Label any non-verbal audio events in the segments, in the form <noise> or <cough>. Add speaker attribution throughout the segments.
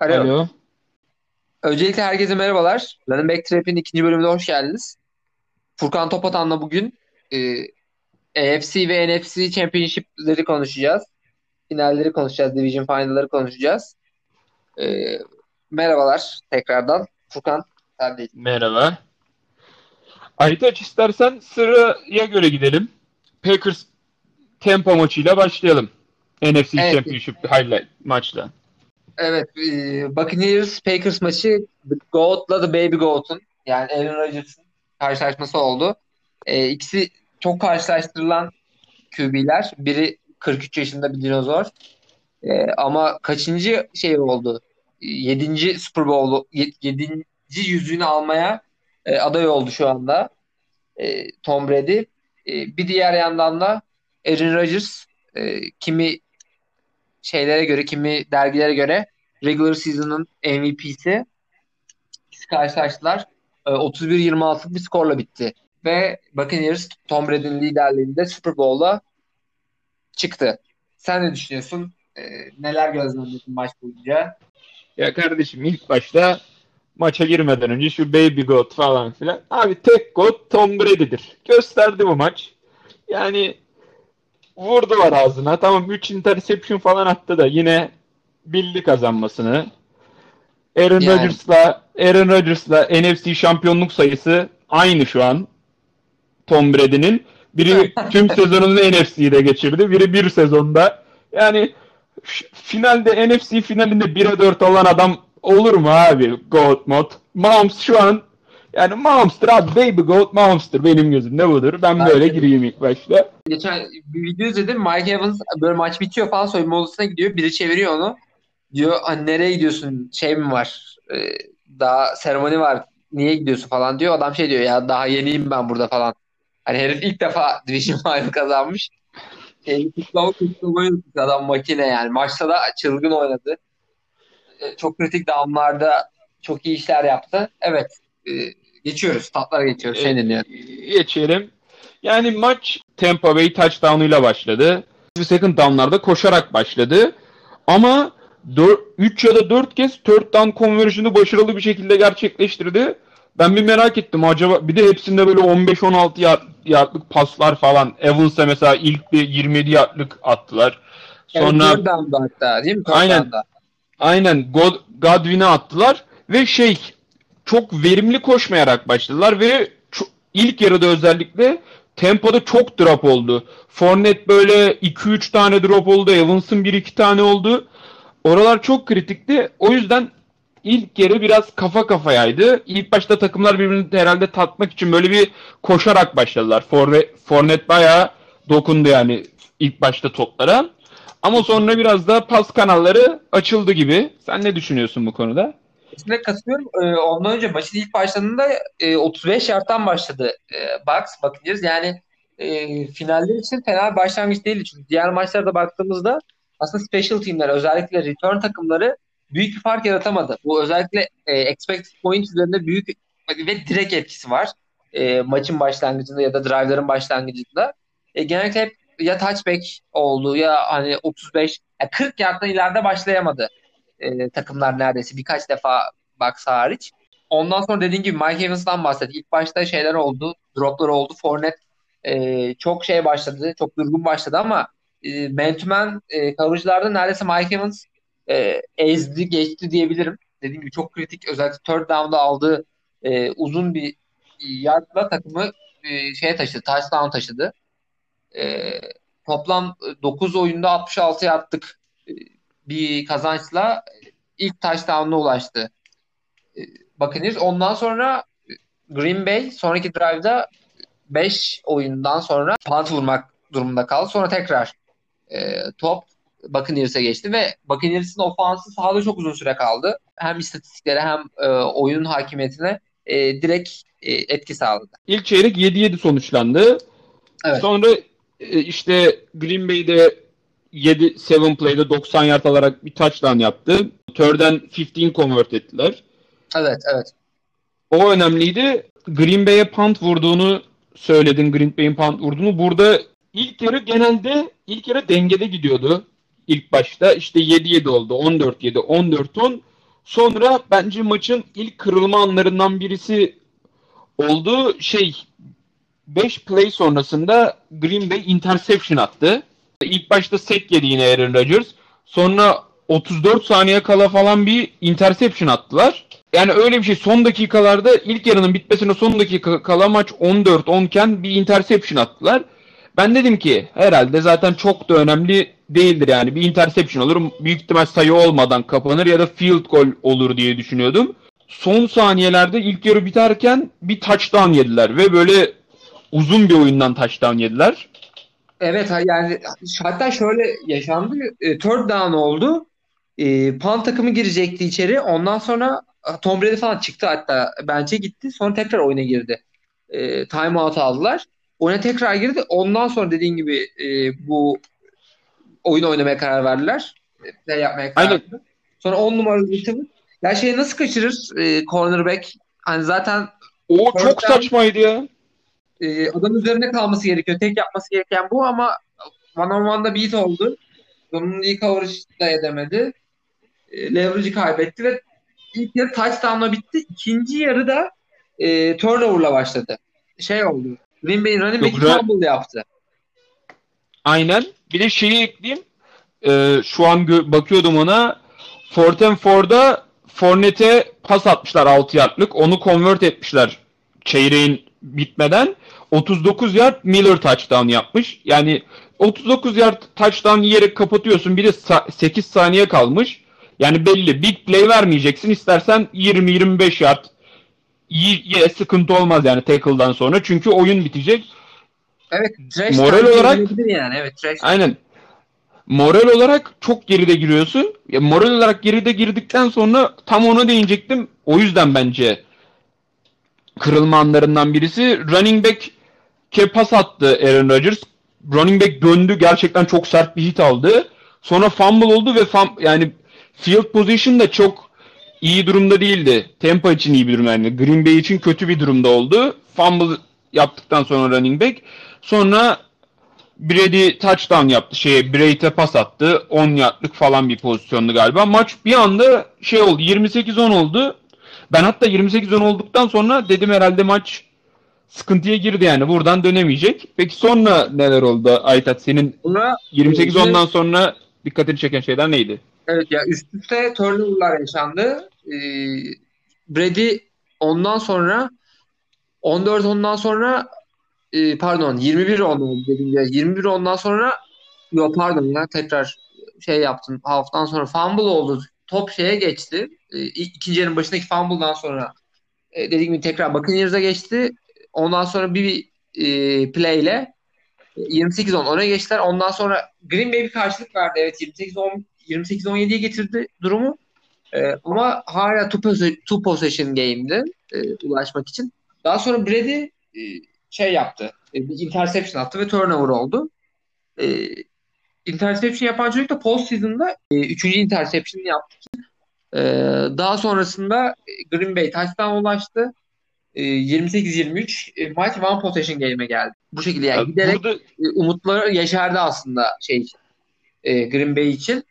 Speaker 1: Alo.
Speaker 2: Alo.
Speaker 1: Öncelikle herkese merhabalar. Running Back Trap'in ikinci bölümüne hoş geldiniz. Furkan Topatan'la bugün e, AFC ve NFC Championship'leri konuşacağız. Finalleri konuşacağız, Division Final'ları konuşacağız. E, merhabalar tekrardan. Furkan, sendeyiz.
Speaker 2: Merhaba. Aytaç istersen sıraya göre gidelim. Packers Tampa maçıyla başlayalım. NFC
Speaker 1: Evet.
Speaker 2: Championship highlight maçla.
Speaker 1: Evet, e, Buccaneers Packers maçı The Goat'la The Baby Goat'un yani Aaron Rodgers'ın karşılaşması oldu. E, ikisi çok karşılaştırılan QB'ler. Biri 43 yaşında bir dinozor. E, ama kaçıncı şey oldu? 7. Super Bowl 7. yüzüğünü almaya e, aday oldu şu anda. E, Tom Brady. E, bir diğer yandan da Aaron Rodgers e, kimi şeylere göre, kimi dergilere göre regular season'ın MVP'si. Karşılaştılar. E, 31-26'lık bir skorla bitti. Ve Buccaneers Tom Brady'nin liderliğinde Super Bowl'a çıktı. Sen ne düşünüyorsun? E, neler gözlemledin maç boyunca?
Speaker 2: Ya kardeşim ilk başta maça girmeden önce şu Baby Goat falan filan. Abi tek goat Tom Brady'dir. Gösterdi bu maç. Yani vurdular ağzına. Tamam 3 interception falan attı da yine bildi kazanmasını. Aaron
Speaker 1: Yani.
Speaker 2: Rodgers'la Aaron Rodgers'la NFC şampiyonluk sayısı aynı şu an. Tom Brady'nin. Biri <laughs> tüm sezonunu NFC'de geçirdi. Biri bir sezonda. Yani finalde NFC finalinde 1'e 4 olan adam olur mu abi? Goat mod. Mahomes şu an yani Mahomes'tır abi. Baby Goat Mahomes'tır benim gözümde budur. Ben
Speaker 1: Bence
Speaker 2: böyle gireyim ilk başta.
Speaker 1: Geçen bir video izledim. Mike Evans böyle maç bitiyor falan soyunma odasına gidiyor. Biri çeviriyor onu. Diyor hani nereye gidiyorsun? Şey mi var? E, daha seremoni var. Niye gidiyorsun falan diyor. Adam şey diyor ya daha yeniyim ben burada falan. Hani herif ilk defa <laughs> Division Final kazanmış. E, kutlama kutlama adam makine yani. Maçta da çılgın oynadı. E, çok kritik damlarda çok iyi işler yaptı. Evet. e, geçiyoruz. Tatlara geçiyoruz. Şey dinliyorum.
Speaker 2: geçelim. Yani maç Tampa Bay touchdown'uyla başladı. Second down'larda koşarak başladı. Ama 3 ya da 4 kez third down conversion'ı başarılı bir şekilde gerçekleştirdi. Ben bir merak ettim acaba bir de hepsinde böyle 15-16 yard, yardlık paslar falan. Evans'a mesela ilk bir 27 yardlık attılar.
Speaker 1: Yani
Speaker 2: Sonra
Speaker 1: third down'da hatta değil mi? Third
Speaker 2: Aynen.
Speaker 1: down'da.
Speaker 2: Aynen God, Godwin'e attılar ve şey çok verimli koşmayarak başladılar ve ilk yarıda özellikle tempoda çok drop oldu. Fournette böyle 2-3 tane drop oldu. Evans'ın 1-2 tane oldu. Oralar çok kritikti. O yüzden ilk yarı biraz kafa kafayaydı. İlk başta takımlar birbirini herhalde tatmak için böyle bir koşarak başladılar. Forve, Fournette bayağı dokundu yani ilk başta toplara. Ama sonra biraz da pas kanalları açıldı gibi. Sen ne düşünüyorsun bu konuda?
Speaker 1: Kesinlikle katılıyorum. Ee, ondan önce maçın ilk başladığında e, 35 yardtan başladı e, Bucks. Bakacağız yani e, finaller için fena bir başlangıç değildi. Çünkü diğer maçlarda baktığımızda aslında special teamler özellikle return takımları büyük bir fark yaratamadı. Bu özellikle e, expected point üzerinde büyük ve direkt etkisi var. E, maçın başlangıcında ya da drive'ların başlangıcında. E, genellikle hep ya touchback oldu ya hani 35 ya 40 yardtan ileride başlayamadı e, takımlar neredeyse birkaç defa Bucks hariç. Ondan sonra dediğin gibi Mike Evans'dan bahsettik. İlk başta şeyler oldu, droplar oldu. Fournette e, çok şey başladı, çok durgun başladı ama e, man to man e, neredeyse Mike Evans e, ezdi, geçti diyebilirim. Dediğim gibi çok kritik özellikle third down'da aldığı e, uzun bir yardla takımı e, şeye taşıdı, touchdown taşıdı. E, toplam 9 oyunda 66 yardlık e, bir kazançla ilk touchdown'una ulaştı. E, Buccaneers. Ondan sonra Green Bay sonraki drive'da 5 oyundan sonra punt vurmak durumunda kaldı. Sonra tekrar e, top Buccaneers'e geçti ve Buccaneers'in ofansı sahada çok uzun süre kaldı. Hem istatistiklere hem e, oyunun hakimiyetine e, direkt e, etki sağladı.
Speaker 2: İlk çeyrek 7-7 sonuçlandı.
Speaker 1: Evet.
Speaker 2: Sonra e, işte Green Bay'de 7-7 play'de 90 yard alarak bir touchdown yaptı. Third and 15 convert ettiler.
Speaker 1: Evet, evet.
Speaker 2: O önemliydi. Green Bay'e punt vurduğunu söyledin. Green Bay'in punt vurduğunu. Burada ilk yarı genelde ilk yarı dengede gidiyordu. İlk başta işte 7-7 oldu. 14-7, 14-10. Sonra bence maçın ilk kırılma anlarından birisi oldu. Şey 5 play sonrasında Green Bay interception attı. İlk başta sek yedi yine Aaron Rodgers. Sonra 34 saniye kala falan bir interception attılar. Yani öyle bir şey son dakikalarda ilk yarının bitmesine son dakika kala maç 14-10 iken bir interception attılar. Ben dedim ki herhalde zaten çok da önemli değildir yani. Bir interception olur. Büyük ihtimal sayı olmadan kapanır ya da field goal olur diye düşünüyordum. Son saniyelerde ilk yarı biterken bir touchdown yediler ve böyle uzun bir oyundan touchdown yediler.
Speaker 1: Evet yani hatta şöyle yaşandı. E, third down oldu. E, punt takımı girecekti içeri. Ondan sonra Tom Brady falan çıktı hatta bence gitti. Sonra tekrar oyuna girdi. E, timeout aldılar. Oyuna tekrar girdi. Ondan sonra dediğin gibi e, bu oyun oynamaya karar verdiler. Play yapmaya karar
Speaker 2: Aynen.
Speaker 1: verdiler. Sonra 10 numaralı bitirdi. Ya şey nasıl kaçırır e, cornerback? Hani zaten
Speaker 2: O çok saçmaydı ya.
Speaker 1: E, adam üzerine kalması gerekiyor. Tek yapması gereken bu ama one on one'da beat oldu. Onun iyi coverage da edemedi. E, leverage'ı kaybetti ve ilk yarı touchdown'la bitti. İkinci yarı da e, turnover'la başladı. Şey oldu. Green Bay'in running back'i fumble yaptı.
Speaker 2: Aynen. Bir de şeyi ekleyeyim. Ee, şu an gö- bakıyordum ona. Forten Ford'a Fournette'e pas atmışlar 6 yardlık. Onu convert etmişler çeyreğin bitmeden. 39 yard Miller touchdown yapmış. Yani 39 yard touchdown yiyerek kapatıyorsun. Bir de sa- 8 saniye kalmış. Yani belli. Big play vermeyeceksin. İstersen 20-25 yard ye, sıkıntı olmaz yani tackle'dan sonra. Çünkü oyun bitecek.
Speaker 1: Evet, trash
Speaker 2: Moral olarak-
Speaker 1: yani. Evet, trash
Speaker 2: Aynen. Moral olarak çok geride giriyorsun. Ya moral olarak geride girdikten sonra tam ona değinecektim. O yüzden bence kırılma anlarından birisi running back ke pas attı Aaron Rodgers. Running back döndü gerçekten çok sert bir hit aldı. Sonra fumble oldu ve fum, yani field position da çok iyi durumda değildi. Tampa için iyi bir durum yani. Green Bay için kötü bir durumda oldu. Fumble yaptıktan sonra running back. Sonra Brady touchdown yaptı. Şeye Brady'e pas attı. 10 yardlık falan bir pozisyondu galiba. Maç bir anda şey oldu. 28-10 oldu. Ben hatta 28-10 olduktan sonra dedim herhalde maç sıkıntıya girdi yani. Buradan dönemeyecek. Peki sonra neler oldu Aytat? Senin
Speaker 1: Sonra
Speaker 2: 28-10'dan sonra dikkatini çeken şeyler neydi?
Speaker 1: Evet ya üst üste turnover'lar yaşandı. Ee, Brady ondan sonra 14 ondan sonra e, pardon 21 on oldu dediğim gibi. 21 ondan sonra yok pardon ya tekrar şey yaptım. Haftan sonra fumble oldu. Top şeye geçti. E, ikinci yarının başındaki fumble'dan sonra e, dediğim gibi tekrar Buccaneers'a geçti. Ondan sonra bir e, play ile 28-10 öne geçtiler. Ondan sonra Green Bay bir karşılık verdi. Evet 28-10 28-17'ye getirdi durumu. Ee, ama hala two, possession, two possession game'di e, ulaşmak için. Daha sonra Brady e, şey yaptı. E, interception attı ve turnover oldu. E, interception yapan çocuk da postseason'da e, üçüncü interception yaptı. E, daha sonrasında e, Green Bay touchdown ulaştı. E, 28-23 e, maç one possession game'e geldi. Bu şekilde yani giderek
Speaker 2: Burada
Speaker 1: e, umutları yeşerdi aslında şey için, e, Green Bay için.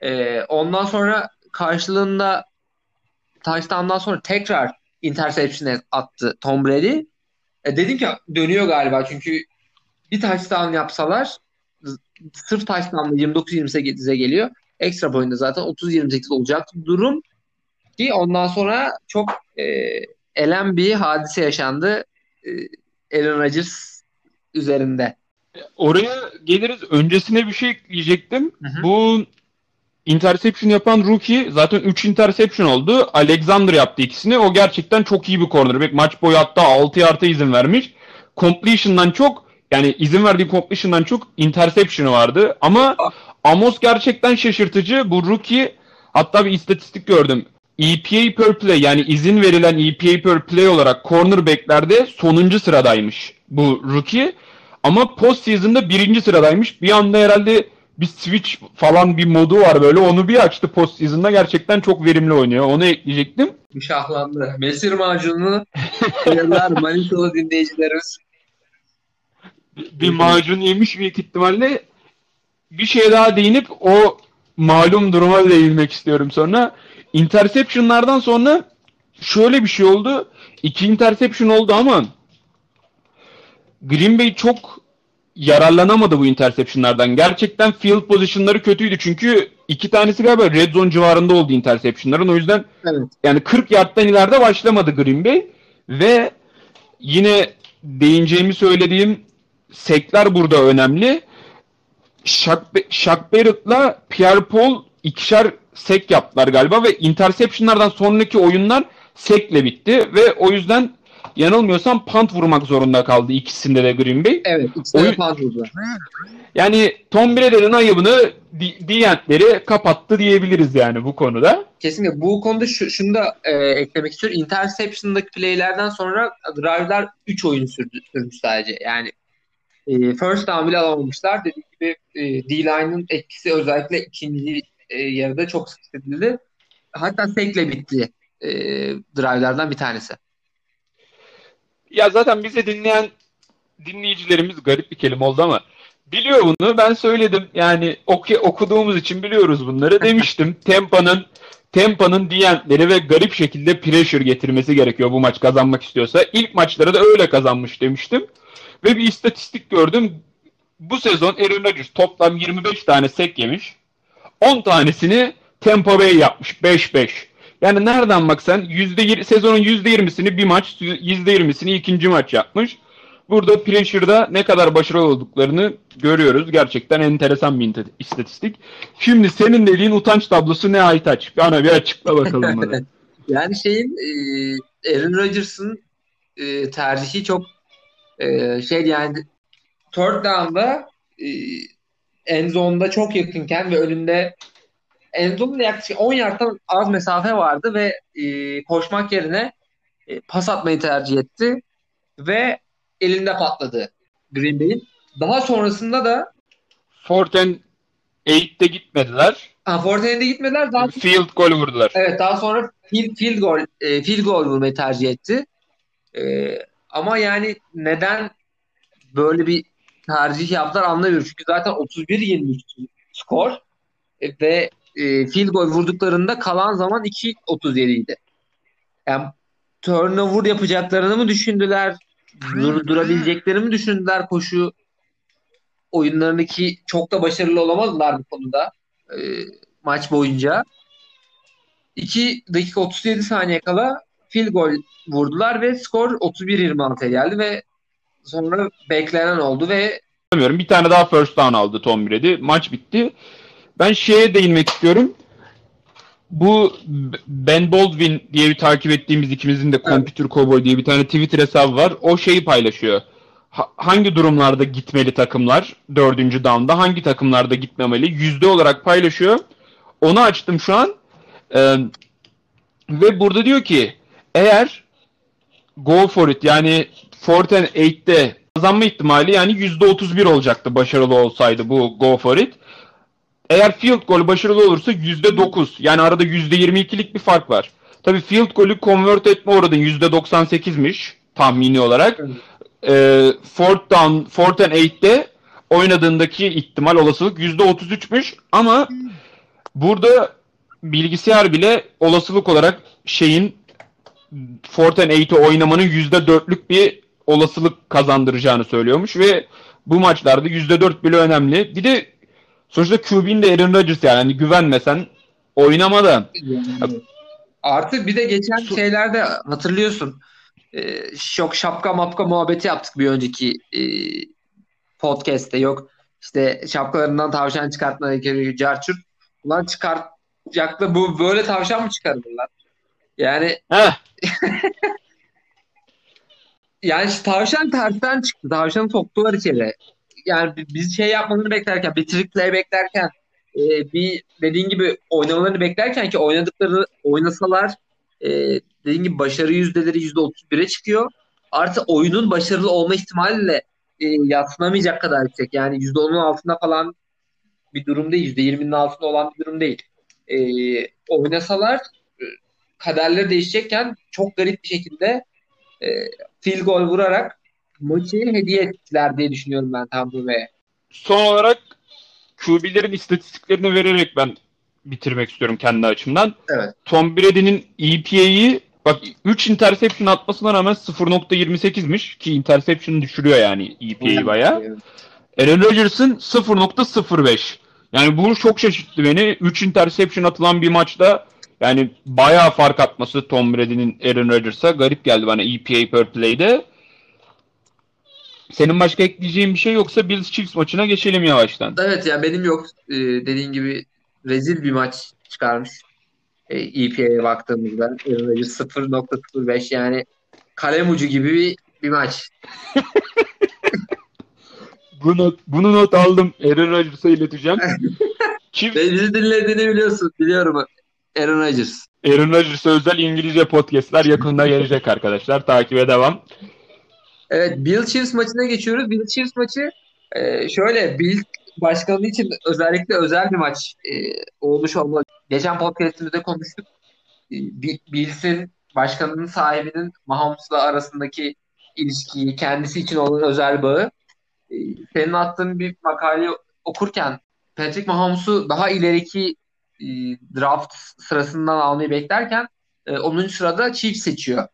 Speaker 1: E, ondan sonra karşılığında touchdown'dan sonra tekrar interception attı Tom Brady. E, dedim ki dönüyor galiba çünkü bir touchdown yapsalar sırf touchdown'la 29-28'e geliyor. Ekstra boyunda zaten 30-28 olacaktı durum. Ki ondan sonra çok e, elem bir hadise yaşandı. E, Aaron Rodgers üzerinde.
Speaker 2: oraya geliriz. Öncesine bir şey ekleyecektim.
Speaker 1: Hı hı.
Speaker 2: Bu interception yapan rookie zaten 3 interception oldu. Alexander yaptı ikisini. O gerçekten çok iyi bir cornerback. Maç boyu hatta 6 yarda izin vermiş. Completion'dan çok yani izin verdiği completion'dan çok interception'ı vardı. Ama Amos gerçekten şaşırtıcı. Bu rookie hatta bir istatistik gördüm. EPA per play yani izin verilen EPA per play olarak cornerbacklerde sonuncu sıradaymış bu rookie. Ama postseason'da birinci sıradaymış. Bir anda herhalde bir switch falan bir modu var böyle. Onu bir açtı postseason'da. Gerçekten çok verimli oynuyor. Onu ekleyecektim.
Speaker 1: Müşahlandı. Mesir macununu yıllar <laughs> Manisalı dinleyicilerimiz.
Speaker 2: Bir macun yemiş büyük ihtimalle. Bir şey daha değinip o malum duruma değinmek istiyorum sonra. İnterception'lardan sonra şöyle bir şey oldu. İki interception oldu ama Green Bay çok yararlanamadı bu interception'lardan. Gerçekten field pozisyonları kötüydü çünkü iki tanesi galiba red zone civarında oldu interception'ların. O yüzden evet. yani 40 yardtan ileride başlamadı Green Bay ve yine değineceğimi söylediğim sekler burada önemli. Shaq, Shaq Barrett'la Pierre Paul ikişer sek yaptılar galiba ve interception'lardan sonraki oyunlar sekle bitti ve o yüzden yanılmıyorsam punt vurmak zorunda kaldı ikisinde de Green Bay.
Speaker 1: Evet ikisinde de punt vurdu.
Speaker 2: Yani Tom Brady'nin ayıbını Dient'leri kapattı diyebiliriz yani bu konuda.
Speaker 1: Kesinlikle. Bu konuda şu, şunu da e, eklemek istiyorum. Interception'daki playlerden sonra drive'lar 3 oyun sürdü, sürmüş sadece. Yani e, first down bile alamamışlar. Dediğim gibi e, D-line'ın etkisi özellikle ikinci e, yarıda çok sık hissedildi. Hatta sekle bitti e, drive'lardan bir tanesi.
Speaker 2: Ya zaten bize dinleyen dinleyicilerimiz garip bir kelime oldu ama biliyor bunu. Ben söyledim. Yani oku, okuduğumuz için biliyoruz bunları. <laughs> Demiştim. Tempa'nın Tempa'nın diyentleri ve garip şekilde pressure getirmesi gerekiyor bu maç kazanmak istiyorsa. İlk maçları da öyle kazanmış demiştim. Ve bir istatistik gördüm. Bu sezon Aaron Rodgers toplam 25 tane sek yemiş. 10 tanesini Tampa Bay yapmış. 5-5. Yani nereden baksan %20, sezonun %20'sini bir maç, %20'sini ikinci maç yapmış. Burada Pressure'da ne kadar başarılı olduklarını görüyoruz. Gerçekten enteresan bir istatistik. Şimdi senin dediğin utanç tablosu ne Aytaç? Bana bir açıkla bakalım <laughs> bunu.
Speaker 1: yani şeyin e, Aaron Rodgers'ın e, tercihi çok e, şey yani third down'da e, end zone'da çok yakınken ve önünde end zone'da yaklaşık 10 yardtan az mesafe vardı ve e, koşmak yerine e, pas atmayı tercih etti ve elinde patladı Green Bay'in. Daha sonrasında da
Speaker 2: Forten 8'te gitmediler.
Speaker 1: Ha, Forten'de gitmediler. Daha
Speaker 2: field goal vurdular.
Speaker 1: Evet daha sonra field, field goal e, field goal vurmayı tercih etti. E, ama yani neden böyle bir tercih yaptılar anlamıyorum. Çünkü zaten 31-23 skor e, ve e, field goal vurduklarında kalan zaman 2-37 idi. Yani turnover yapacaklarını mı düşündüler? Dur, durabileceklerini mi düşündüler koşu oyunlarındaki çok da başarılı olamadılar bu konuda e, maç boyunca. 2 dakika 37 saniye kala field goal vurdular ve skor 31-26'ya geldi ve sonra beklenen oldu ve
Speaker 2: bilmiyorum bir tane daha first down aldı Tom Brady. Maç bitti. Ben şeye değinmek istiyorum. Bu Ben Baldwin diye bir takip ettiğimiz ikimizin de evet. Computer Cowboy diye bir tane Twitter hesabı var. O şeyi paylaşıyor. Ha, hangi durumlarda gitmeli takımlar dördüncü down'da hangi takımlarda gitmemeli yüzde olarak paylaşıyor. Onu açtım şu an. Ee, ve burada diyor ki eğer go for it yani and eight'te kazanma ihtimali yani yüzde otuz bir olacaktı başarılı olsaydı bu go for it. Eğer field goal başarılı olursa yüzde dokuz yani arada yüzde yirmi ikilik bir fark var. Tabi field golü convert etme oranı yüzde doksan sekizmiş tahmini olarak. Ee, fourth down, fourth and eight'te oynadığındaki ihtimal olasılık yüzde otuz üçmüş ama burada bilgisayar bile olasılık olarak şeyin Forten 8'i oynamanın %4'lük bir olasılık kazandıracağını söylüyormuş ve bu maçlarda %4 bile önemli. Bir de sonuçta QB'nin de Aaron Rodgers yani hani güvenmesen oynamadan. Yani,
Speaker 1: artı bir de geçen şeylerde hatırlıyorsun e, şok şapka mapka muhabbeti yaptık bir önceki e, podcast'te yok işte şapkalarından tavşan çıkartma gerekiyor carçurt. Ulan çıkartacaklı bu böyle tavşan mı çıkarırlar? Yani <laughs> yani işte tavşan tersten çıktı. Tavşanı soktular içeri. Yani biz şey yapmalarını beklerken, bir trick play beklerken, e, bir dediğin gibi oynamalarını beklerken ki oynadıkları oynasalar e, dediğin gibi başarı yüzdeleri yüzde otuz bire çıkıyor. Artı oyunun başarılı olma ihtimaliyle e, yatsınamayacak kadar yüksek. Yani yüzde onun altında falan bir durum değil. Yüzde yirminin altında olan bir durum değil. E, oynasalar kaderleri değişecekken çok garip bir şekilde e, field goal vurarak maçı hediye ettiler diye düşünüyorum ben Tampa Bay'e.
Speaker 2: Son olarak QB'lerin istatistiklerini vererek ben bitirmek istiyorum kendi açımdan.
Speaker 1: Evet.
Speaker 2: Tom Brady'nin EPA'yı bak 3 interception atmasına rağmen 0.28'miş ki interception düşürüyor yani EPA'yı bayağı. Aaron Rodgers'ın 0.05. Yani bu çok şaşırttı beni. 3 interception atılan bir maçta yani bayağı fark atması Tom Brady'nin Aaron Rodgers'a garip geldi bana EPA per play'de. Senin başka ekleyeceğin bir şey yoksa Bills Chiefs maçına geçelim yavaştan.
Speaker 1: Evet ya benim yok. Ee, dediğin gibi rezil bir maç çıkarmış. Ee, EPA'ya baktığımızda. Aaron Rodgers 0.05 yani kalem ucu gibi bir, bir maç. <laughs>
Speaker 2: Bu not, bunu not aldım. Aaron Rodgers'a ileteceğim. <laughs>
Speaker 1: Ve bizi dinlediğini biliyorsun. Biliyorum Aaron Rodgers.
Speaker 2: Aaron Rodgers'a özel İngilizce podcastler yakında gelecek arkadaşlar. Takibe devam.
Speaker 1: Evet Bill Chiefs maçına geçiyoruz. Bill Chiefs maçı e, şöyle Bill başkanı için özellikle özel bir maç e, olmuş olmalı. Geçen podcastimizde konuştuk. E, Bills'in başkanının sahibinin Mahomes'la arasındaki ilişkiyi, kendisi için olan özel bağı. E, senin attığın bir makale okurken Patrick Mahomes'u daha ileriki e, draft sırasından almayı beklerken e, 10. sırada Chiefs seçiyor.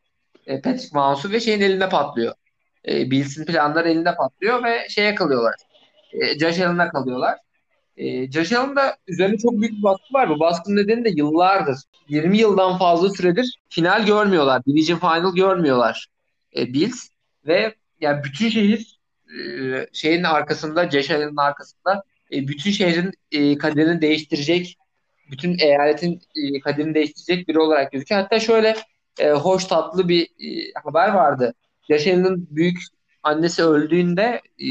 Speaker 1: E, Patrick Mahomes'u ve şeyin elinde patlıyor. E, Bills'in planları elinde patlıyor ve şeye kalıyorlar. E, Josh Allen'a kalıyorlar. E, Josh Allen'da üzerine çok büyük bir baskı var. Bu baskının nedeni de yıllardır, 20 yıldan fazla süredir final görmüyorlar. Division Final görmüyorlar e, Bills. Ve yani bütün şehir e, şeyin arkasında, Josh Allen'ın arkasında e, bütün şehrin e, kaderini değiştirecek, bütün eyaletin e, kaderini değiştirecek biri olarak gözüküyor. Hatta şöyle e, hoş tatlı bir e, haber vardı. Allen'ın büyük annesi öldüğünde e,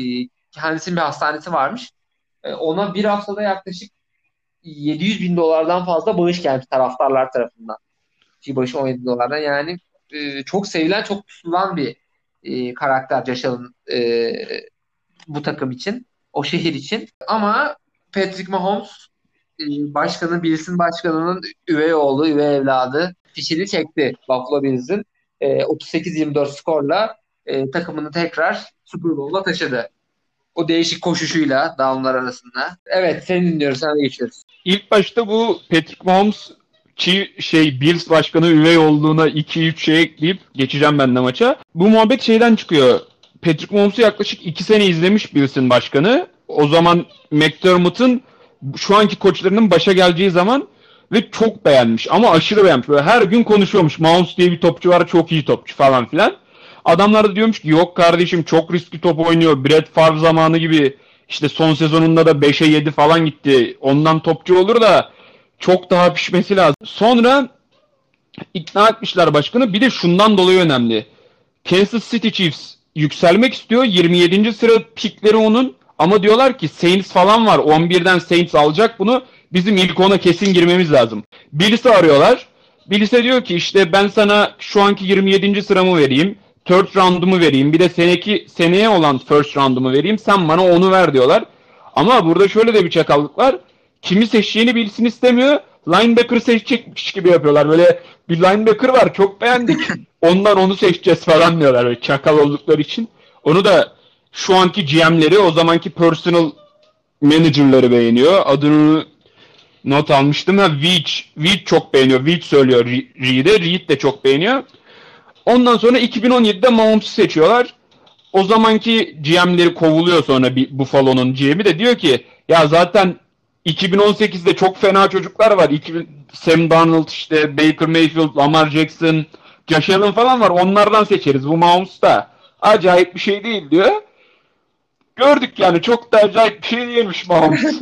Speaker 1: kendisinin bir hastanesi varmış. E, ona bir haftada yaklaşık 700 bin dolardan fazla bağış gelmiş taraftarlar tarafından. Kişi başı 17 dolardan yani e, çok sevilen, çok tutulan bir e, karakter Allen e, bu takım için, o şehir için. Ama Patrick Mahomes başkanı, Bills'in başkanının üvey oğlu, üvey evladı fişini çekti Buffalo Bills'in. E, 38-24 skorla e, takımını tekrar Super Bowl'a taşıdı. O değişik koşuşuyla dağımlar arasında. Evet seni dinliyoruz. Sana geçiyoruz.
Speaker 2: İlk başta bu Patrick Mahomes çi şey Bills başkanı üvey olduğuna 2-3 şey ekleyip geçeceğim ben de maça. Bu muhabbet şeyden çıkıyor. Patrick Mahomes'u yaklaşık 2 sene izlemiş Bills'in başkanı. O zaman McDermott'ın şu anki koçlarının başa geleceği zaman ve çok beğenmiş ama aşırı beğenmiş. Böyle her gün konuşuyormuş. Mahomes diye bir topçu var çok iyi topçu falan filan. Adamlar da diyormuş ki yok kardeşim çok riskli top oynuyor. Brett Favre zamanı gibi işte son sezonunda da 5'e 7 falan gitti. Ondan topçu olur da çok daha pişmesi lazım. Sonra ikna etmişler başkanı. Bir de şundan dolayı önemli. Kansas City Chiefs yükselmek istiyor. 27. sıra pikleri onun. Ama diyorlar ki Saints falan var. 11'den Saints alacak bunu. Bizim ilk ona kesin girmemiz lazım. Billis'i arıyorlar. Billis'e diyor ki işte ben sana şu anki 27. sıramı vereyim. Third round'umu vereyim. Bir de seneki seneye olan first round'umu vereyim. Sen bana onu ver diyorlar. Ama burada şöyle de bir çakallık var. Kimi seçeceğini bilsin istemiyor. Linebacker seçecekmiş gibi yapıyorlar. Böyle bir linebacker var çok beğendik. <laughs> Ondan onu seçeceğiz falan diyorlar. Böyle çakal oldukları için. Onu da şu anki GM'leri o zamanki personal manager'ları beğeniyor. Adını not almıştım. Ha Veach. Veach çok beğeniyor. Veach söylüyor Reed'e. Reed de çok beğeniyor. Ondan sonra 2017'de Mahomes'u seçiyorlar. O zamanki GM'leri kovuluyor sonra Buffalo'nun GM'i de diyor ki ya zaten 2018'de çok fena çocuklar var. 2000, Sam Darnold işte Baker Mayfield, Lamar Jackson, Josh Allen falan var. Onlardan seçeriz. Bu Mahomes da acayip bir şey değil diyor. Gördük yani çok da acayip bir şey değilmiş Mahomes. <laughs>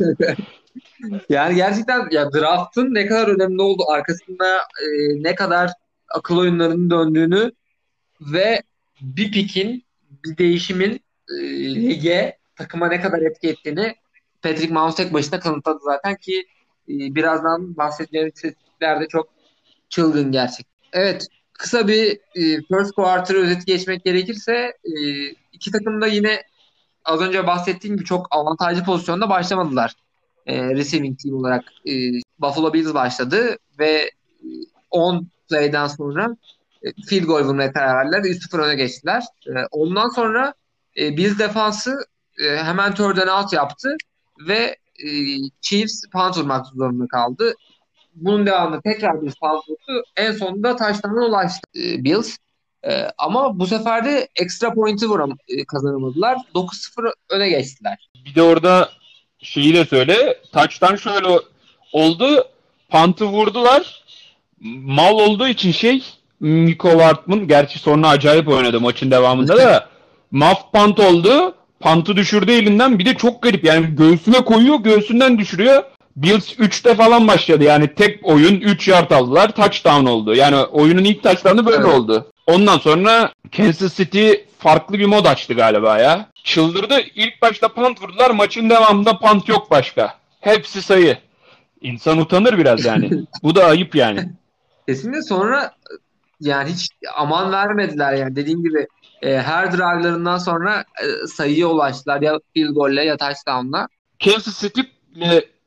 Speaker 1: yani gerçekten ya draft'ın ne kadar önemli olduğu arkasında e, ne kadar akıl oyunlarının döndüğünü ve bir pikin, bir değişimin e, lige, takıma ne kadar etki ettiğini Patrick Mahomes tek başına kanıtladı zaten ki e, birazdan bahsedeceğim istatistikler çok çılgın gerçek. Evet, kısa bir e, first quarter özeti geçmek gerekirse e, iki takım da yine az önce bahsettiğim gibi çok avantajlı pozisyonda başlamadılar. E, receiving team olarak e, Buffalo Bills başladı ve 10 play'den sonra e, field goal vurmaya karar verdiler ve 3-0 öne geçtiler. E, ondan sonra e, Bills defansı e, hemen third out yaptı ve e, Chiefs punt vurmak zorunda kaldı. Bunun devamında tekrar bir punt vurdu. En sonunda taştanına ulaştı e, Bills. E, ama bu sefer de ekstra pointi vuram e, kazanamadılar. 9-0 öne geçtiler.
Speaker 2: Bir de orada şeyi de söyle. Taçtan şöyle oldu. Pantı vurdular. Mal olduğu için şey Miko Wartman gerçi sonra acayip oynadı maçın devamında da <laughs> maf pant oldu. Pantı düşürdü elinden. Bir de çok garip yani göğsüne koyuyor göğsünden düşürüyor. Bills 3'te falan başladı. Yani tek oyun 3 yard aldılar. Touchdown oldu. Yani oyunun ilk touchdown'ı böyle evet. oldu. Ondan sonra Kansas City farklı bir mod açtı galiba ya. Çıldırdı. İlk başta punt vurdular. Maçın devamında punt yok başka. Hepsi sayı. İnsan utanır biraz yani. <laughs> Bu da ayıp yani.
Speaker 1: Kesinlikle sonra yani hiç aman vermediler yani dediğim gibi e, her drive'larından sonra e, sayıya ulaştılar ya field golle ya touchdown'la.
Speaker 2: Kansas City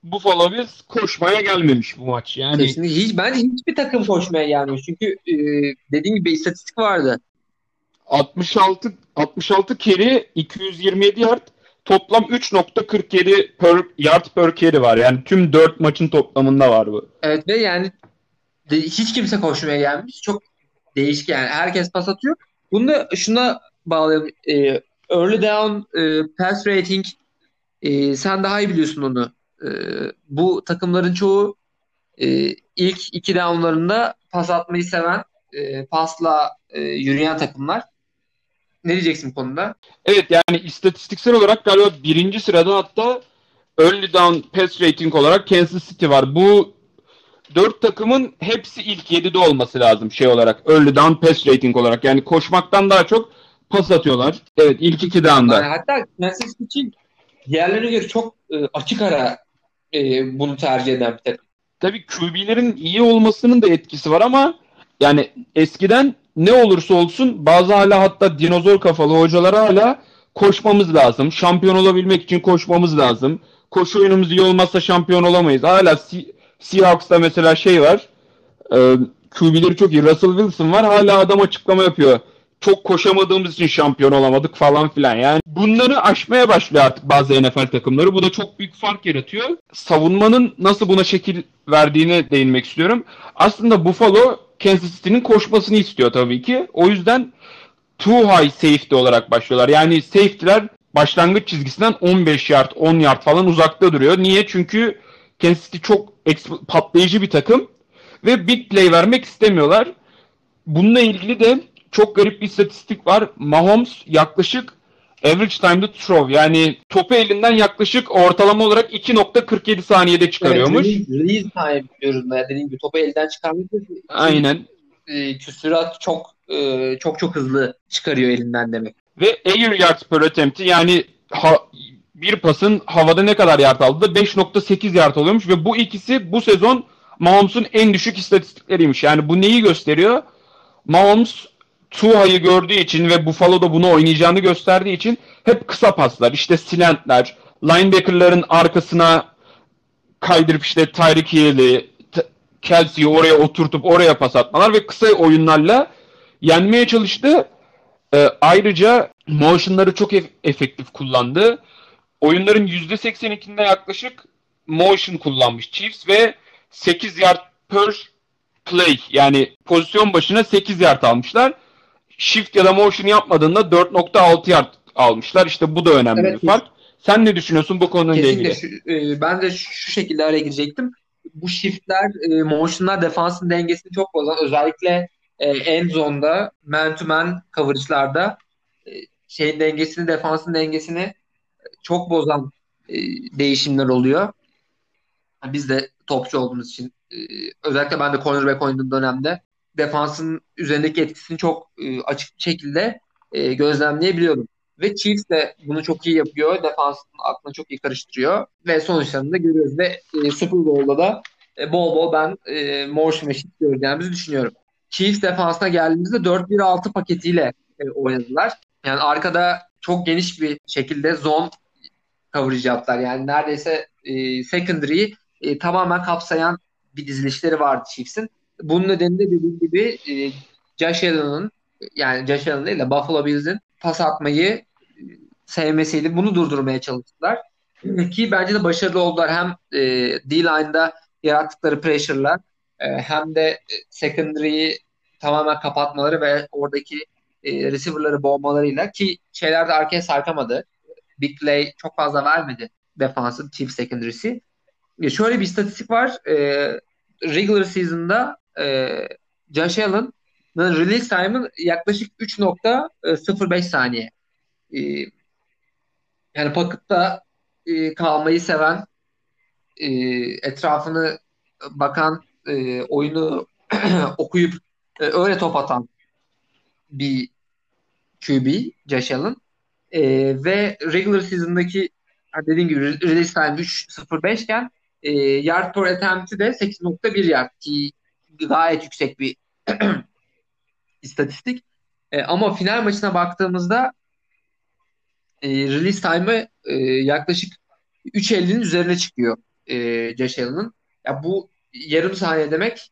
Speaker 2: Buffalo Bills koşmaya gelmemiş bu maç. Yani
Speaker 1: Kesinlikle hiç bence hiçbir takım koşmaya gelmiyor. Çünkü e, dediğim gibi istatistik vardı.
Speaker 2: 66 66 carry 227 yard toplam 3.47 per yard per carry var. Yani tüm 4 maçın toplamında var bu.
Speaker 1: Evet ve yani de, hiç kimse koşmaya gelmiş. Çok değişik yani. Herkes pas atıyor. Bunu da şuna bağlayalım. E, early down e, pass rating e, sen daha iyi biliyorsun onu. E, bu takımların çoğu e, ilk iki downlarında pas atmayı seven, e, pasla e, yürüyen takımlar. Ne diyeceksin bu konuda?
Speaker 2: Evet yani istatistiksel olarak galiba birinci sırada hatta early down pass rating olarak Kansas City var. Bu dört takımın hepsi ilk 7'de olması lazım şey olarak. Early down pass rating olarak. Yani koşmaktan daha çok pas atıyorlar. Evet ilk iki down'da.
Speaker 1: Yani hatta Kansas City diğerlerine göre çok e, açık ara e, bunu tercih eden bir takım.
Speaker 2: Tabii QB'lerin iyi olmasının da etkisi var ama yani eskiden ne olursa olsun bazı hala hatta dinozor kafalı hocalara hala koşmamız lazım. Şampiyon olabilmek için koşmamız lazım. Koşu oyunumuz iyi olmazsa şampiyon olamayız. Hala Seahawks'ta mesela şey var. E, QB'leri çok iyi. Russell Wilson var. Hala adam açıklama yapıyor. Çok koşamadığımız için şampiyon olamadık falan filan. Yani bunları aşmaya başlıyor artık bazı NFL takımları. Bu da çok büyük fark yaratıyor. Savunmanın nasıl buna şekil verdiğine değinmek istiyorum. Aslında Buffalo Kansas City'nin koşmasını istiyor tabii ki. O yüzden too high safety olarak başlıyorlar. Yani safety'ler başlangıç çizgisinden 15 yard, 10 yard falan uzakta duruyor. Niye? Çünkü Kansas City çok patlayıcı bir takım ve big play vermek istemiyorlar. Bununla ilgili de çok garip bir istatistik var. Mahomes yaklaşık average time to throw yani topu elinden yaklaşık ortalama olarak 2.47 saniyede çıkarıyormuş. Evet,
Speaker 1: release time diyoruz. Yani dediğim gibi topu elden çıkarmak
Speaker 2: Aynen.
Speaker 1: E, küsurat çok e, çok çok hızlı çıkarıyor elinden demek.
Speaker 2: Ve air yards per attempt yani ha, bir pasın havada ne kadar yard aldı da 5.8 yard oluyormuş ve bu ikisi bu sezon Mahomes'un en düşük istatistikleriymiş. Yani bu neyi gösteriyor? Mahomes Tua'yı gördüğü için ve Buffalo'da bunu oynayacağını gösterdiği için hep kısa paslar, işte silentler, linebacker'ların arkasına kaydırıp işte Tyreek Hill'i, Kelsey'yi oraya oturtup oraya pas atmalar ve kısa oyunlarla yenmeye çalıştı. Ee, ayrıca motion'ları çok ef- efektif kullandı. Oyunların %82'inde yaklaşık motion kullanmış Chiefs ve 8 yard per play yani pozisyon başına 8 yard almışlar. Shift ya da motion yapmadığında 4.6 yard almışlar. İşte bu da önemli evet, bir fark. Sen ne düşünüyorsun bu konuyla ilgili?
Speaker 1: Şu, e, ben de şu şekilde araya girecektim. Bu shiftler, e, motionlar defansın dengesini çok bozan. Özellikle e, end zone'da, man to man coverage'larda e, şeyin dengesini, defansın dengesini çok bozan e, değişimler oluyor. Biz de topçu olduğumuz için e, özellikle ben de cornerback oynadığım dönemde defansın üzerindeki etkisini çok e, açık bir şekilde e, gözlemleyebiliyordum. Ve Chiefs de bunu çok iyi yapıyor. Defansın aklını çok iyi karıştırıyor. Ve sonuçlarını da görüyoruz. Ve e, Super Bowl'da da e, bol bol ben e, ve shift göreceğimizi düşünüyorum. Chiefs defansına geldiğimizde 4-1-6 paketiyle e, oynadılar. Yani arkada çok geniş bir şekilde zone coverage yaptılar. Yani neredeyse e, secondary'i e, tamamen kapsayan bir dizilişleri vardı Chiefs'in. Bunun nedeni de dediğim gibi e, Josh Allen'ın yani Josh Allen değil de Buffalo Bills'in pas atmayı e, sevmesiydi. Bunu durdurmaya çalıştılar. Ki bence de başarılı oldular. Hem e, D-line'da yarattıkları pressure'la e, hem de e, secondary'yi tamamen kapatmaları ve oradaki e, receiver'ları boğmalarıyla ki şeyler de arkaya sarkamadı. Big play çok fazla vermedi defansın Chief secondary'si. E, şöyle bir istatistik var. E, regular season'da e, Josh Allen'ın release time'ı yaklaşık 3.05 saniye. E, yani pocket'ta e, kalmayı seven, e, etrafını bakan, e, oyunu <clears throat> okuyup e, öyle top atan bir QB Josh Allen. E, ve regular season'daki dediğim gibi release time 3.05 iken e, yard per attempt'i de 8.1 yard gayet yüksek bir <clears throat> istatistik. E, ama final maçına baktığımızda e, release time'ı e, yaklaşık 3.50'nin üzerine çıkıyor e, Josh Allen'ın. Ya bu yarım saniye demek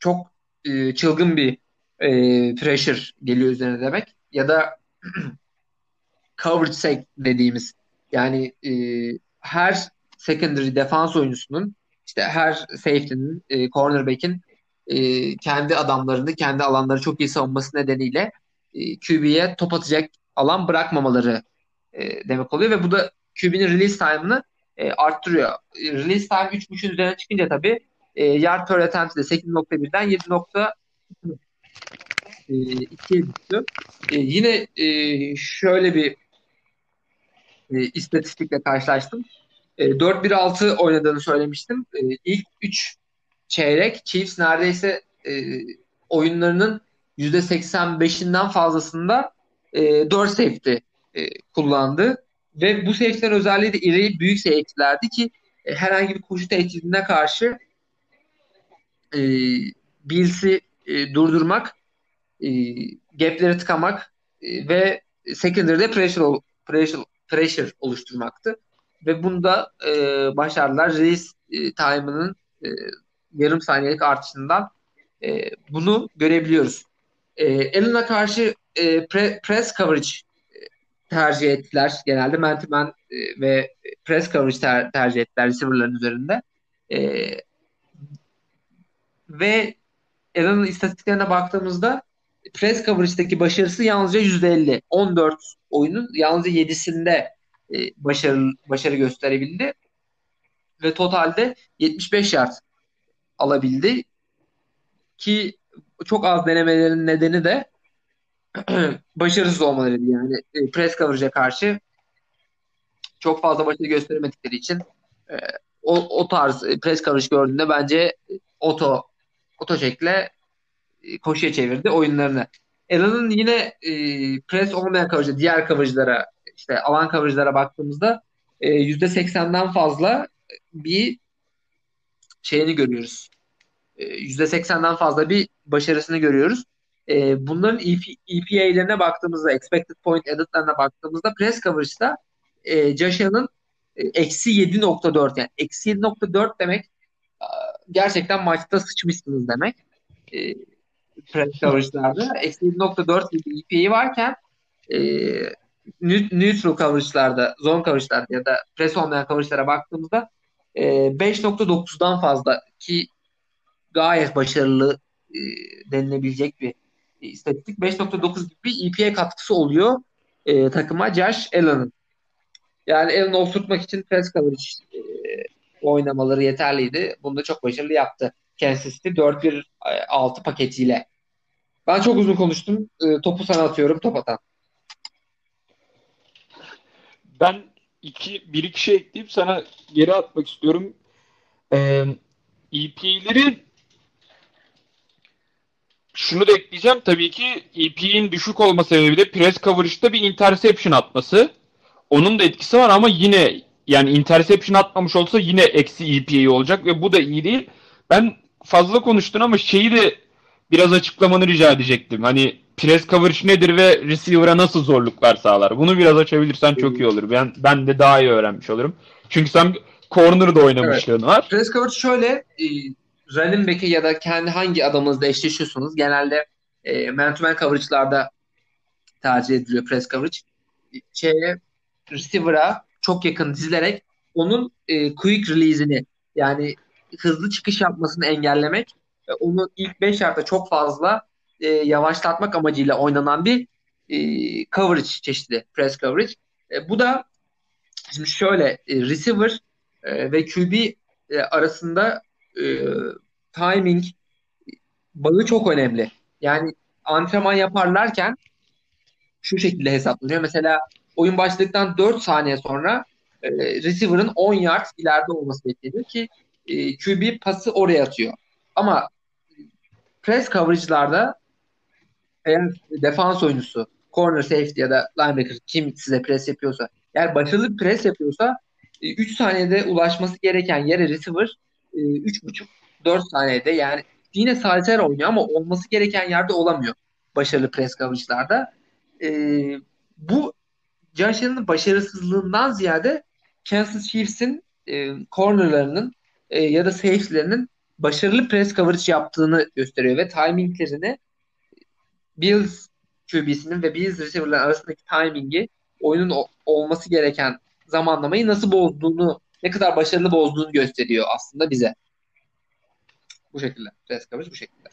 Speaker 1: çok e, çılgın bir e, pressure geliyor üzerine demek. Ya da <clears throat> coverage sec dediğimiz yani e, her secondary defans oyuncusunun işte her safety'nin, e, cornerback'in e, kendi adamlarını, kendi alanları çok iyi savunması nedeniyle e, QB'ye top atacak alan bırakmamaları e, demek oluyor ve bu da QB'nin release time'ını e, arttırıyor. E, release time 3.5'ün üzerine çıkınca tabii e, yard per attempt de 8.1'den 7.2'ye düştü. E, yine e, şöyle bir e, istatistikle karşılaştım. E, 4-1-6 oynadığını söylemiştim. E, ilk 3 çeyrek Chiefs neredeyse e, oyunlarının %85'inden fazlasında e, 4 safety e, kullandı. Ve bu safety'lerin özelliği de iri büyük safety'lerdi ki e, herhangi bir koşu tehdidine karşı e, Bills'i e, durdurmak, e, gapleri tıkamak e, ve secondary'de pressure, pressure, pressure oluşturmaktı. Ve bunda e, başardılar. Reis e, time'ının e, yarım saniyelik artışından e, bunu görebiliyoruz. E, Allen'a karşı e, pre, press coverage e, tercih ettiler. Genelde man e, ve press coverage ter, tercih ettiler receiver'ların üzerinde. E, ve Allen'ın istatistiklerine baktığımızda press coverage'daki başarısı yalnızca %50. 14 oyunun yalnızca 7'sinde e, başarı, başarı gösterebildi. Ve totalde 75 yard alabildi. Ki çok az denemelerin nedeni de <clears throat> başarısız olmalarıydı. Yani e, press coverage'a karşı çok fazla başarı gösteremedikleri için e, o, o tarz e, press coverage gördüğünde bence oto oto şekle koşuya çevirdi oyunlarını. Allen'ın yine e, press olmayan coverage'a, diğer coverage'lara, işte alan coverage'lara baktığımızda e, %80'den fazla bir şeyini görüyoruz. E, %80'den fazla bir başarısını görüyoruz. E, bunların EP, EPA'lerine baktığımızda, expected point added'larına baktığımızda press coverage'da e, Josh Allen e, eksi 7.4 yani eksi 7.4 demek gerçekten maçta sıçmışsınız demek. E, press coverage'larda. Eksi 7.4 gibi EPA varken e, neutral coverage'larda, zone coverage'larda ya da press olmayan coverage'lara baktığımızda e, 5.9'dan fazla ki gayet başarılı e, denilebilecek bir e, istatistik. 5.9 gibi bir EPA katkısı oluyor e, takıma Josh Allen'ın. Yani Allen'ı oturtmak için press coverage e, oynamaları yeterliydi. Bunu da çok başarılı yaptı. Kansas City 4-1-6 paketiyle. Ben çok uzun konuştum. E, topu sana atıyorum. Top atan.
Speaker 2: Ben iki, bir iki şey ekleyip sana geri atmak istiyorum. Ee, EP'leri şunu da ekleyeceğim. Tabii ki EP'nin düşük olma sebebi de press coverage'da bir interception atması. Onun da etkisi var ama yine yani interception atmamış olsa yine eksi EPA olacak ve bu da iyi değil. Ben fazla konuştun ama şeyi de biraz açıklamanı rica edecektim. Hani press coverage nedir ve receiver'a nasıl zorluklar sağlar? Bunu biraz açabilirsen çok iyi olur. Ben ben de daha iyi öğrenmiş olurum. Çünkü sen corner'da oynamışlığın evet. var.
Speaker 1: Press coverage şöyle e, running back'e ya da kendi hangi adamınızla eşleşiyorsunuz. Genelde e, man to man coverage'larda tercih ediliyor press coverage. Şeye, receiver'a çok yakın dizilerek onun e, quick release'ini yani hızlı çıkış yapmasını engellemek onu ilk 5 yarda çok fazla e, yavaşlatmak amacıyla oynanan bir e, coverage çeşidi, press coverage. E, bu da şimdi şöyle e, receiver e, ve QB e, arasında e, timing bağı çok önemli. Yani antrenman yaparlarken şu şekilde hesaplanıyor. Mesela oyun başladıktan 4 saniye sonra e, receiver'ın 10 yard ileride olması bekleniyor ki e, QB pası oraya atıyor. Ama press coverage'larda eğer defans oyuncusu corner safety ya da linebacker kim size pres yapıyorsa eğer başarılı bir pres yapıyorsa 3 e, saniyede ulaşması gereken yere receiver 3.5 4 saniyede yani yine salter oynuyor ama olması gereken yerde olamıyor başarılı pres coverage'larda. E, bu Josh Allen'ın başarısızlığından ziyade Kansas Chiefs'in e, cornerlarının e, ya da safety'lerinin başarılı press coverage yaptığını gösteriyor ve timinglerini Bills QB'sinin ve Bills receiver'ların arasındaki timingi oyunun olması gereken zamanlamayı nasıl bozduğunu, ne kadar başarılı bozduğunu gösteriyor aslında bize. Bu şekilde. Press coverage bu şekilde.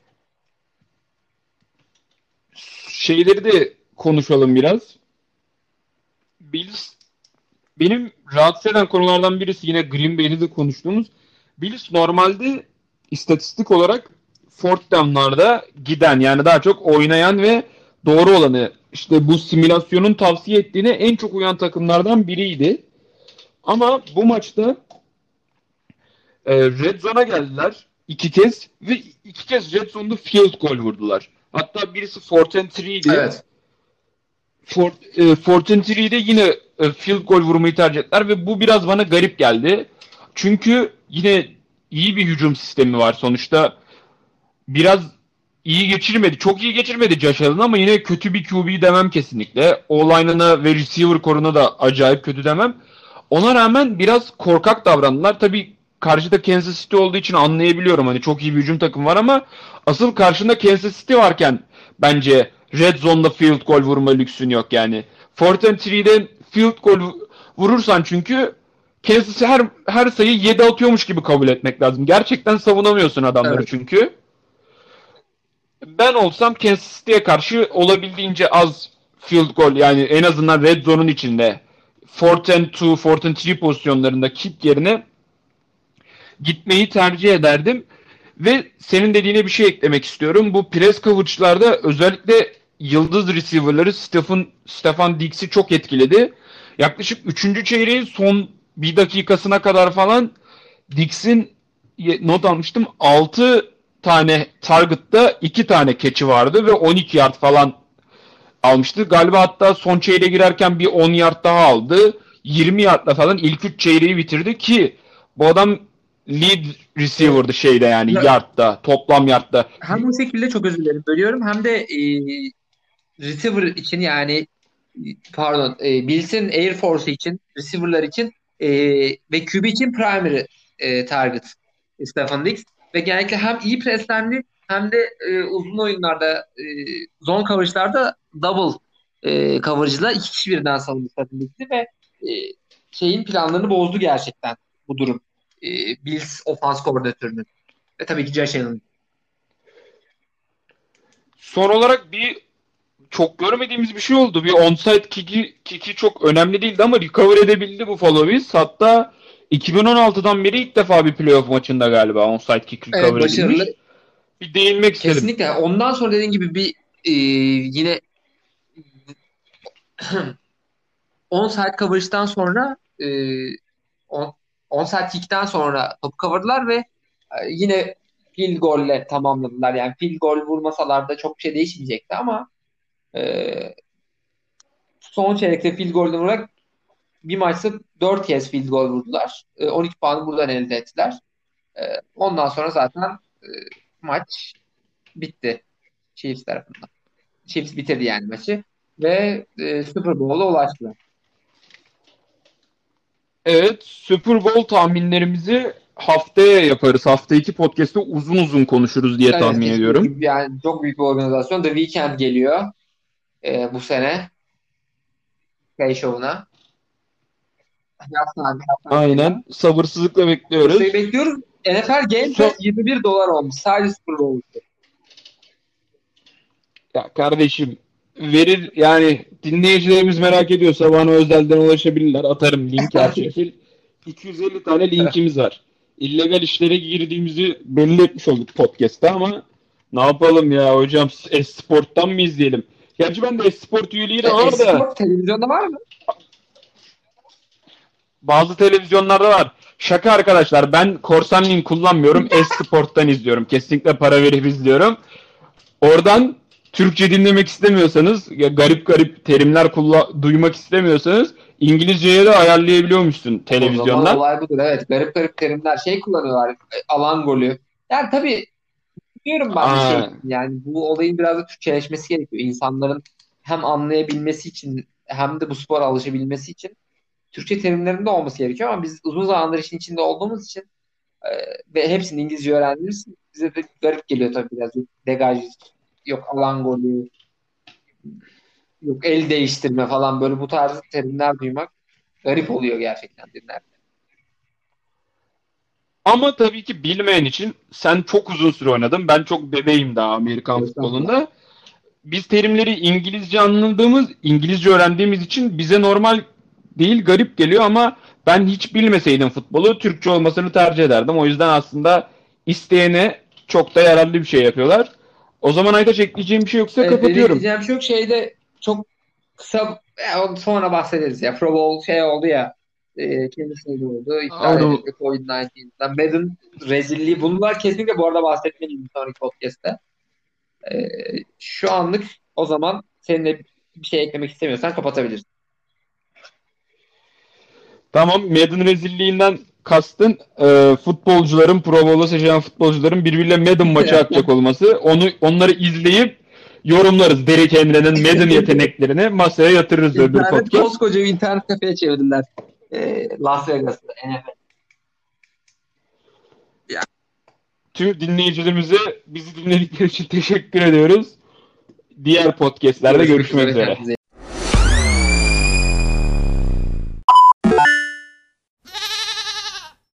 Speaker 2: Şeyleri de konuşalım biraz. Bills benim rahatsız eden konulardan birisi yine Green Bay'de de konuştuğumuz Bills normalde istatistik olarak fourth down'larda giden yani daha çok oynayan ve doğru olanı işte bu simülasyonun tavsiye ettiğine en çok uyan takımlardan biriydi. Ama bu maçta e, Red Zone'a geldiler iki kez ve iki kez Red Zone'da field goal vurdular. Hatta birisi 4 and 3 idi.
Speaker 1: Evet.
Speaker 2: Fort, e, Fortin 3'de yine e, field goal vurmayı tercih ettiler ve bu biraz bana garip geldi. Çünkü yine iyi bir hücum sistemi var sonuçta. Biraz iyi geçirmedi. Çok iyi geçirmedi Josh Allen ama yine kötü bir QB demem kesinlikle. O-line'ına ve receiver koruna da acayip kötü demem. Ona rağmen biraz korkak davrandılar. Tabii karşıda Kansas City olduğu için anlayabiliyorum. Hani çok iyi bir hücum takım var ama asıl karşında Kansas City varken bence red zone'da field goal vurma lüksün yok yani. And three'de field goal vurursan çünkü Kansas'ı her her sayı 7 atıyormuş gibi kabul etmek lazım. Gerçekten savunamıyorsun adamları evet. çünkü. Ben olsam Kansas City'ye karşı olabildiğince az field goal yani en azından red zone'un içinde fourth and two, fourth and three pozisyonlarında kick yerine gitmeyi tercih ederdim. Ve senin dediğine bir şey eklemek istiyorum. Bu press coverage'larda özellikle yıldız receiver'ları Stephen, Stefan Diggs'i çok etkiledi. Yaklaşık 3. çeyreğin son bir dakikasına kadar falan Diggs'in not almıştım 6 tane target'ta 2 tane keçi vardı ve 12 yard falan almıştı. Galiba hatta son çeyreğe girerken bir 10 yard daha aldı. 20 yardla falan ilk 3 çeyreği bitirdi ki bu adam lead receiver'dı şeyde yani ya, yardta, toplam yardta.
Speaker 1: Hem bu şekilde çok özür dilerim bölüyorum hem de e, receiver için yani pardon e, Bills'in Air Force için receiver'lar için e, ve QB için primary e, target Stefan Diggs ve genellikle hem iyi preslendi hem de e, uzun oyunlarda e, zone coverage'larda double e, coverage'la iki kişi birden savundu Stefan Diggs'i ve e, şeyin planlarını bozdu gerçekten bu durum. E, Bills ofans koordinatörünün ve tabii ki Josh Allen.
Speaker 2: Son olarak bir çok görmediğimiz bir şey oldu. Bir onside kick'i, kick'i çok önemli değildi ama recover edebildi bu Bills. Hatta 2016'dan beri ilk defa bir playoff maçında galiba onside kick recover evet, edilmiş. Bir değinmek
Speaker 1: Kesinlikle.
Speaker 2: istedim.
Speaker 1: Kesinlikle. Ondan sonra dediğin gibi bir e, yine <clears throat> onside coverage'dan sonra e, on, onside kick'ten sonra topu cover'dılar ve e, yine field golle tamamladılar. Yani field goal vurmasalar da çok bir şey değişmeyecekti ama e, son çeyrekte field goal vurarak bir maçta 4 kez field goal vurdular. E, 12 puanı buradan elde ettiler. E, ondan sonra zaten e, maç bitti Chiefs tarafından. Chiefs bitirdi yani maçı ve e, Super Bowl'a ulaştı.
Speaker 2: Evet, Super Bowl tahminlerimizi haftaya yaparız. Hafta iki podcast'te uzun uzun konuşuruz diye evet, tahmin ediyorum.
Speaker 1: Yani çok büyük bir organizasyon. The Weekend geliyor e, bu sene. Yaz saati.
Speaker 2: Aynen. Sabırsızlıkla bekliyoruz.
Speaker 1: Şey bekliyoruz. NFL Game Pass 21 dolar olmuş. Sadece Super Bowl.
Speaker 2: Ya kardeşim verir yani dinleyicilerimiz merak ediyorsa bana özelden ulaşabilirler. Atarım link her <laughs> şey. 250 tane linkimiz var. İllegal işlere girdiğimizi belli etmiş olduk podcast'ta ama ne yapalım ya hocam Esport'tan mı izleyelim? Gerçi ben de Esport üyeliği de var da.
Speaker 1: Esport televizyonda var mı?
Speaker 2: Bazı televizyonlarda var. Şaka arkadaşlar ben korsan link kullanmıyorum. <laughs> Esport'tan izliyorum. Kesinlikle para verip izliyorum. Oradan Türkçe dinlemek istemiyorsanız, ya garip garip terimler kulla- duymak istemiyorsanız İngilizceye de ayarlayabiliyormuşsun
Speaker 1: O zaman
Speaker 2: televizyondan.
Speaker 1: olay budur. Evet. Garip garip terimler şey kullanıyorlar. e, Alan golü. Yani tabii diyorum ben bir şey.
Speaker 2: Aa.
Speaker 1: Yani bu olayın biraz da Türkçeleşmesi gerekiyor. İnsanların hem anlayabilmesi için hem de bu spora alışabilmesi için Türkçe terimlerinde olması gerekiyor ama biz uzun zamandır işin içinde olduğumuz için e, ve hepsini İngilizce öğrendiğimiz için bize de garip geliyor tabii biraz. Degaj, yok alan golü, yok el değiştirme falan böyle bu tarz terimler duymak garip oluyor gerçekten dinlerken.
Speaker 2: Ama tabii ki bilmeyen için sen çok uzun süre oynadın. Ben çok bebeğim daha Amerikan
Speaker 1: Evet,
Speaker 2: futbolunda. Biz terimleri İngilizce anladığımız, İngilizce öğrendiğimiz için bize normal değil, garip geliyor ama ben hiç bilmeseydim futbolu Türkçe olmasını tercih ederdim. O yüzden aslında isteyene çok da yararlı bir şey yapıyorlar. O zaman Aytaç ekleyeceğim bir şey yoksa
Speaker 1: Evet,
Speaker 2: kapatıyorum.
Speaker 1: diyeceğim şey yok. Şeyde çok kısa e, sonra bahsederiz ya. Pro Bowl şey oldu ya e, kendisi de oldu. İptal
Speaker 2: Oldu.
Speaker 1: edildi Covid-19'den. Madden rezilliği. Bunlar kesinlikle bu arada bahsetmeliyim sonraki podcast'te. E, şu anlık o zaman seninle bir şey eklemek istemiyorsan kapatabilirsin.
Speaker 2: Tamam, Madden rezilliğinden kastın e, futbolcuların, Pro Bowl'a seçilen futbolcuların birbiriyle Madden maçı atacak olması. Onu onları izleyip yorumlarız. Derek Henry'nin Madden yeteneklerini masaya yatırırız
Speaker 1: İnternet,
Speaker 2: podcast.
Speaker 1: koskoca bir internet kafeye çevirdiler. E, Las Vegas'ı. NFL.
Speaker 2: Tüm dinleyicilerimize bizi dinledikleri için teşekkür ediyoruz. Diğer podcastlerde görüşmek üzere.